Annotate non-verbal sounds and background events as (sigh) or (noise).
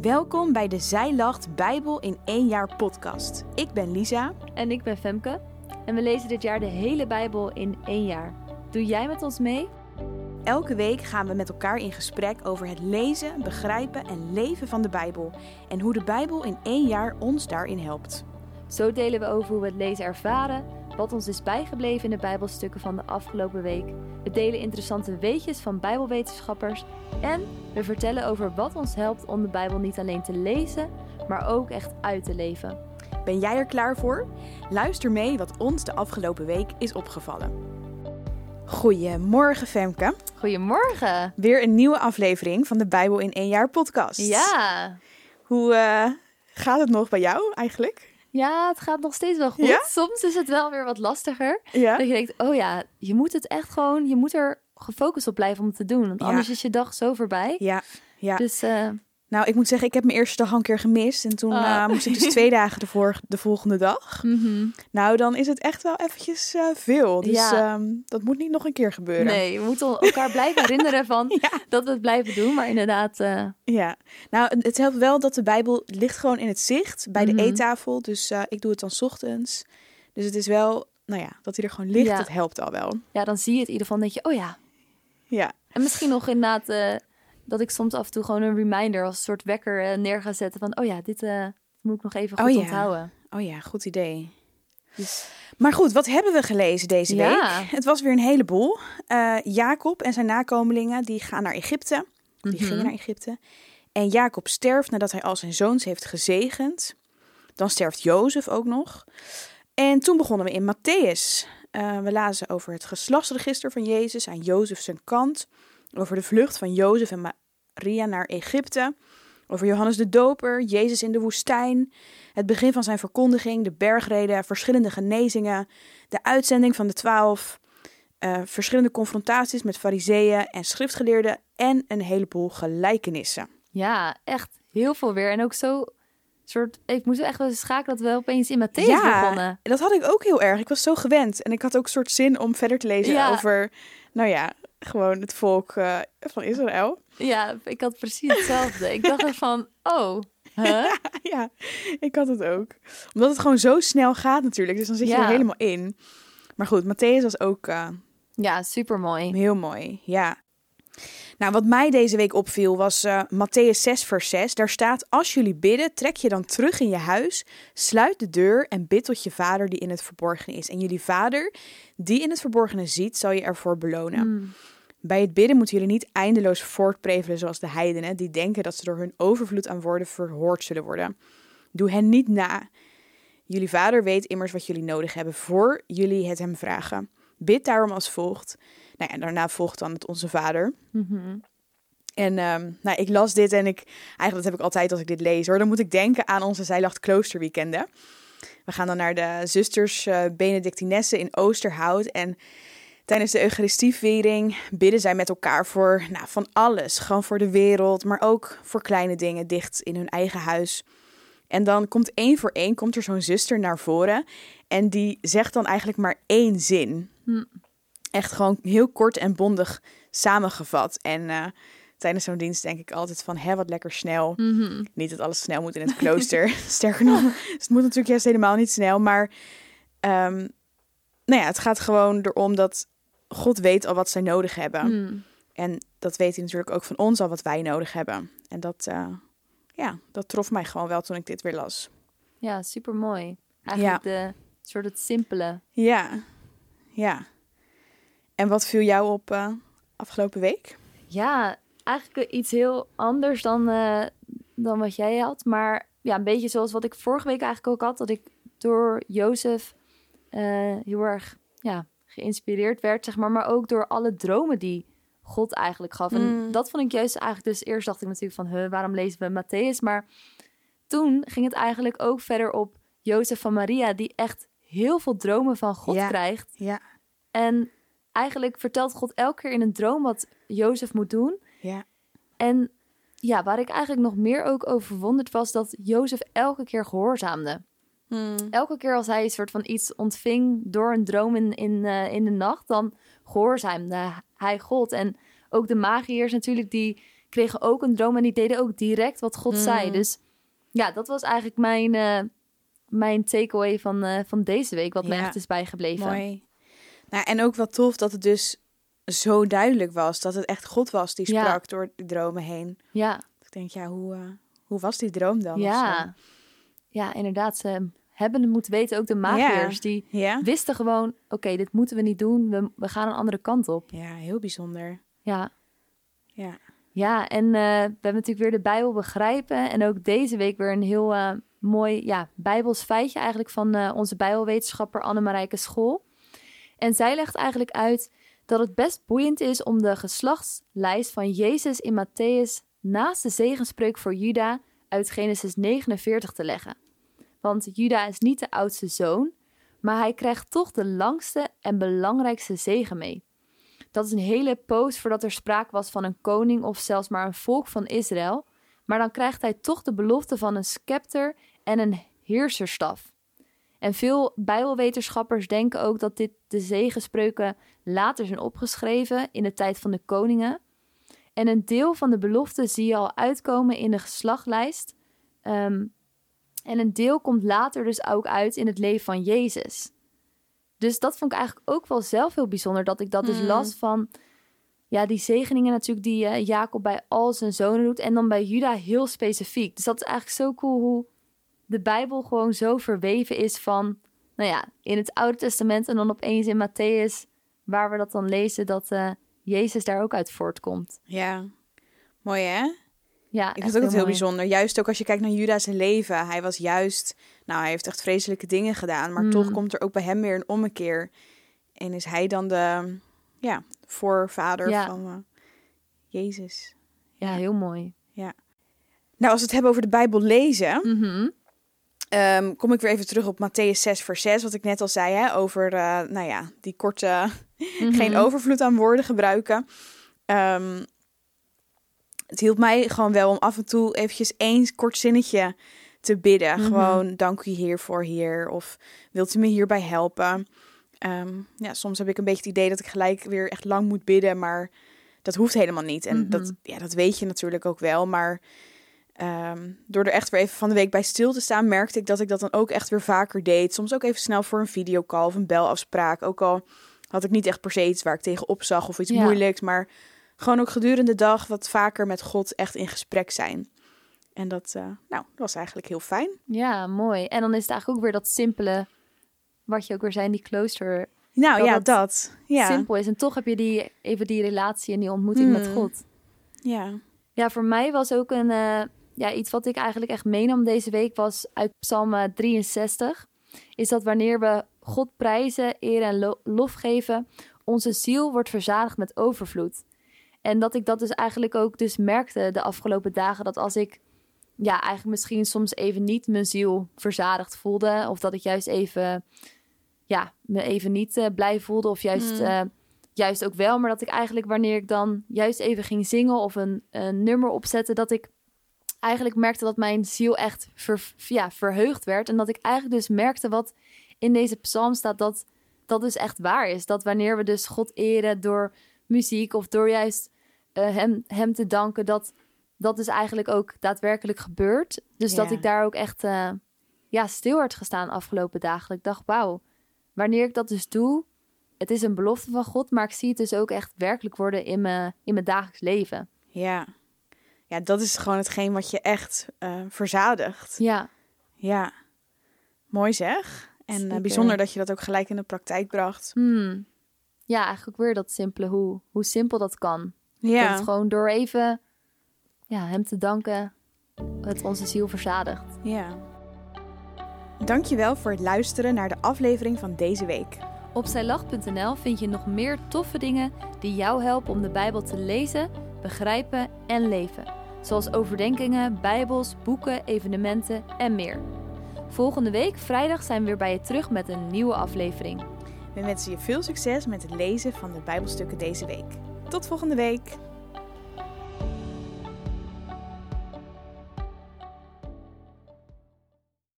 Welkom bij de Zij Lacht Bijbel in één jaar podcast. Ik ben Lisa. En ik ben Femke. En we lezen dit jaar de hele Bijbel in één jaar. Doe jij met ons mee? Elke week gaan we met elkaar in gesprek over het lezen, begrijpen en leven van de Bijbel. En hoe de Bijbel in één jaar ons daarin helpt. Zo delen we over hoe we het lezen ervaren, wat ons is bijgebleven in de Bijbelstukken van de afgelopen week. We delen interessante weetjes van Bijbelwetenschappers en we vertellen over wat ons helpt om de Bijbel niet alleen te lezen, maar ook echt uit te leven. Ben jij er klaar voor? Luister mee wat ons de afgelopen week is opgevallen. Goedemorgen Femke. Goedemorgen. Weer een nieuwe aflevering van de Bijbel in één jaar podcast. Ja. Hoe uh, gaat het nog bij jou eigenlijk? Ja, het gaat nog steeds wel goed. Ja? Soms is het wel weer wat lastiger. Ja? Dat je denkt, oh ja, je moet het echt gewoon, je moet er gefocust op blijven om het te doen. Want anders is je dag zo voorbij. Ja, ja. Dus eh, Nou, ik moet zeggen, ik heb mijn eerste dag al een keer gemist. En toen Oh. eh, moest ik dus twee dagen de, de volgende dag. (laughs) mhm. Nou, dan is het echt wel eventjes eh, veel. Dus Ja. ehm, dat moet niet nog een keer gebeuren. nee, we moeten elkaar blijven herinneren van (laughs) Ja. dat we het blijven doen. Maar inderdaad, eh, Ja. Nou, het- helpt wel dat de Bijbel ligt gewoon in het zicht bij Mhm. de eettafel. Dus ik doe het dan 's ochtends. Dus het is wel, nou ja, dat hij er gewoon ligt, Ja. dat helpt al wel. ja, dan zie je het in ieder geval. Denk je, oh ja. Ja, En misschien nog inderdaad dat ik soms af en toe gewoon een reminder als een soort wekker eh, neer ga zetten. Van, oh ja, dit eh, moet ik nog even Oh goed ja. onthouden. oh ja, goed idee. Dus, Maar goed, wat hebben we gelezen deze Ja. week? Het was weer een heleboel. Eh, Jacob en zijn nakomelingen die gaan naar Egypte. Die Mhm. gingen naar Egypte. En Jacob sterft nadat hij al zijn zoons heeft gezegend. Dan sterft Jozef ook nog. En toen begonnen we in Matthäus. We lazen over het geslachtsregister van Jezus aan Jozef zijn kant. Over de vlucht van Jozef en Maria naar Egypte. Over Johannes de Doper, Jezus in de woestijn. Het begin van zijn verkondiging, de bergreden, verschillende genezingen. De uitzending van de twaalf. eh, verschillende confrontaties met fariseeën en schriftgeleerden. En een heleboel gelijkenissen. ja, echt heel veel weer. En ook zo soort, ik moest echt wel eens schakelen dat we opeens in Matthäus Ja. begonnen. Dat had ik ook heel erg. Ik was zo gewend. En ik had ook soort zin om verder te lezen Ja. over, nou ja, gewoon het volk eh, van Israël. Ja, ik had precies hetzelfde. ik dacht echt van, oh, huh? (laughs) ja, ik had het ook. Omdat het gewoon zo snel gaat natuurlijk. Dus dan zit je Ja. er helemaal in. Maar goed, Matthäus was ook eh, Ja, super mooi. heel mooi. Ja. Nou, wat mij deze week opviel was eh Matthäus 6, vers 6. Daar staat: Als jullie bidden, trek je dan terug in je huis, sluit de deur en bid tot je vader die in het verborgene is. En jullie vader, die in het verborgene ziet, zal je ervoor belonen. Mm. Bij het bidden moeten jullie niet eindeloos voortprevelen zoals de heidenen, die denken dat ze door hun overvloed aan woorden verhoord zullen worden. Doe hen niet na. Jullie vader weet immers wat jullie nodig hebben voor jullie het hem vragen. Bid daarom als volgt. Nou ja, daarna volgt dan het Onze Vader. Mhm. En ehm, nou, ik las dit en ik, eigenlijk dat heb ik altijd als ik dit lees hoor, dan moet ik denken aan onze Zijlacht Kloosterweekenden. We gaan dan naar de zusters eh Benedictinessen in Oosterhout en tijdens de Eucharistieviering bidden zij met elkaar voor nou, van alles. Gewoon voor de wereld, maar ook voor kleine dingen dicht in hun eigen huis. En dan komt één voor één, komt er zo'n zuster naar voren en die zegt dan eigenlijk maar één zin. Hm. Echt gewoon heel kort en bondig samengevat. En eh, tijdens zo'n dienst denk ik altijd van, hè, wat lekker snel. Mhm. Niet dat alles snel moet in het klooster. (laughs) Sterker nog, het moet natuurlijk juist helemaal niet snel. Maar ehm, nou ja, het gaat gewoon erom dat God weet al wat zij nodig hebben. Mm. En dat weet hij natuurlijk ook van ons al wat wij nodig hebben. En dat, eh, ja, dat trof mij gewoon wel toen ik dit weer las. Ja, super mooi. Eigenlijk de soort het simpele. Ja, ja. En wat viel jou op eh, afgelopen week? Ja, eigenlijk iets heel anders dan, eh, dan wat jij had. Maar ja, een beetje zoals wat ik vorige week eigenlijk ook had. Dat ik door Jozef eh, heel erg ja, geïnspireerd werd, zeg maar. Maar ook door alle dromen die God eigenlijk gaf. En Mm. dat vond ik juist eigenlijk... Dus eerst dacht ik natuurlijk van, huh, waarom lezen we Matthäus? Maar toen ging het eigenlijk ook verder op Jozef van Maria... die echt heel veel dromen van God Ja. krijgt. Ja, En eigenlijk vertelt God elke keer in een droom wat Jozef moet doen. ja, En ja, waar ik eigenlijk nog meer ook over verwonderd was, dat Jozef elke keer gehoorzaamde. Hmm. Elke keer als hij een soort van iets ontving door een droom in, in, eh, in de nacht, dan gehoorzaamde hij God. En ook de magiërs natuurlijk, die kregen ook een droom en die deden ook direct wat God zei. Mm. Dus ja, dat was eigenlijk mijn, eh, mijn takeaway van, eh, van deze week, wat me Ja. echt is bijgebleven. Mooi. Nou, en ook wat tof dat het dus zo duidelijk was. Dat het echt God was die Ja. sprak door de dromen heen. Ja, Ik denk, ja, hoe, hoe was die droom dan? ja. Ja, inderdaad. Ze hebben het moeten weten, ook de magiërs. Die? Ja? wisten gewoon, oké, dit moeten we niet doen. We, we gaan een andere kant op. Ja, heel bijzonder. Ja, Ja. ja en eh, we hebben natuurlijk weer de Bijbel begrijpen. En ook deze week weer een heel eh, mooi ja, Bijbels feitje eigenlijk van eh, onze Bijbelwetenschapper Annemarijke School. En zij legt eigenlijk uit dat het best boeiend is om de geslachtslijst van Jezus in Matthäus naast de zegenspreuk voor Juda uit Genesis 49 te leggen. Want Juda is niet de oudste zoon, maar hij krijgt toch de langste en belangrijkste zegen mee. Dat is een hele poos voordat er sprake was van een koning of zelfs maar een volk van Israël. Maar dan krijgt hij toch de belofte van een scepter en een heerserstaf. En veel Bijbelwetenschappers denken ook dat dit de zegenspreuken later zijn opgeschreven in de tijd van de koningen. En een deel van de belofte zie je al uitkomen in de geslachtlijst. Ehm, en een deel komt later dus ook uit in het leven van Jezus. Dus dat vond ik eigenlijk ook wel zelf heel bijzonder. Dat ik dat dus Mm. las van... Ja, die zegeningen natuurlijk die eh, Jacob bij al zijn zonen doet. En dan bij Juda heel specifiek. Dus dat is eigenlijk zo cool hoe de Bijbel gewoon zo verweven is van... Nou ja, in het Oude Testament en dan opeens in Matthäus... Waar we dat dan lezen dat eh, Jezus daar ook uit voortkomt. Ja. Mooi, hè? Ja, Ik vind het ook heel mooi. bijzonder. Juist ook als je kijkt naar Juda's leven. Hij was juist... Nou, hij heeft echt vreselijke dingen gedaan. Maar Mm. toch komt er ook bij hem weer een ommekeer. En is hij dan de... Ja, voorvader Ja. van eh, Jezus. Ja, heel mooi. Nou, als we het hebben over de Bijbel lezen... Mhm. Ehm, kom ik weer even terug op Matthäus 6, vers 6, wat ik net al zei, hè, over eh, nou ja, die korte, (laughs) geen Mhm. overvloed aan woorden gebruiken. Ehm, het hielp mij gewoon wel om af en toe eventjes één kort zinnetje te bidden. Mhm. Gewoon, dank u hiervoor, Heer, of wilt u me hierbij helpen? Ehm, ja, soms heb ik een beetje het idee dat ik gelijk weer echt lang moet bidden, maar dat hoeft helemaal niet. En Mhm. dat, ja, dat weet je natuurlijk ook wel, maar Ehm, door er echt weer even van de week bij stil te staan, merkte ik dat ik dat dan ook echt weer vaker deed. Soms ook even snel voor een videocall of een belafspraak. Ook al had ik niet echt per se iets waar ik tegenop zag of iets Ja. moeilijks. Maar gewoon ook gedurende de dag wat vaker met God echt in gesprek zijn. En dat, eh, nou, dat was eigenlijk heel fijn. Ja, mooi. En dan is het eigenlijk ook weer dat simpele, wat je ook weer zei, in die klooster Nou Dat ja, dat. Ja. simpel is. En toch heb je die, even die relatie en die ontmoeting met Hmm. God. Ja. Ja, voor mij was ook een, eh, ja, iets wat ik eigenlijk echt meenam deze week was uit Psalm eh, 63. Is dat wanneer we God prijzen, eer en lo- lof geven, onze ziel wordt verzadigd met overvloed. En dat ik dat dus eigenlijk ook dus merkte de afgelopen dagen, dat als ik ja, eigenlijk misschien soms even niet mijn ziel verzadigd voelde, of dat ik juist even, ja, me even niet eh, blij voelde, of juist, Mm. eh, juist ook wel, maar dat ik eigenlijk wanneer ik dan juist even ging zingen of een, een nummer opzette, dat ik eigenlijk merkte dat mijn ziel echt ver, ja, verheugd werd. En dat ik eigenlijk dus merkte wat in deze psalm staat, dat dat dus echt waar is. Dat wanneer we dus God eren door muziek of door juist eh, hem, hem te danken, dat dat dus eigenlijk ook daadwerkelijk gebeurt. Dus dat ik daar ook echt eh, ja, stil werd gestaan afgelopen dagen. Dat Ik dacht, wauw, wanneer ik dat dus doe, het is een belofte van God, maar ik zie het dus ook echt werkelijk worden in mijn, in mijn dagelijks leven. Ja. Ja, dat is gewoon hetgeen wat je echt eh, verzadigt. Ja, Ja. Mooi zeg. En bijzonder dat je dat ook gelijk in de praktijk bracht. Hmm. Ja, eigenlijk weer dat simpele, hoe, hoe simpel dat kan. Dat Ja. het gewoon door even ja, hem te danken, het onze ziel verzadigt. Ja. Dankjewel voor het luisteren naar de aflevering van deze week. Op zijlach.nl vind je nog meer toffe dingen die jou helpen om de Bijbel te lezen, begrijpen en leven. Zoals overdenkingen, bijbels, boeken, evenementen en meer. Volgende week, vrijdag, zijn we weer bij je terug met een nieuwe aflevering. We wensen je veel succes met het lezen van de Bijbelstukken deze week. Tot volgende week.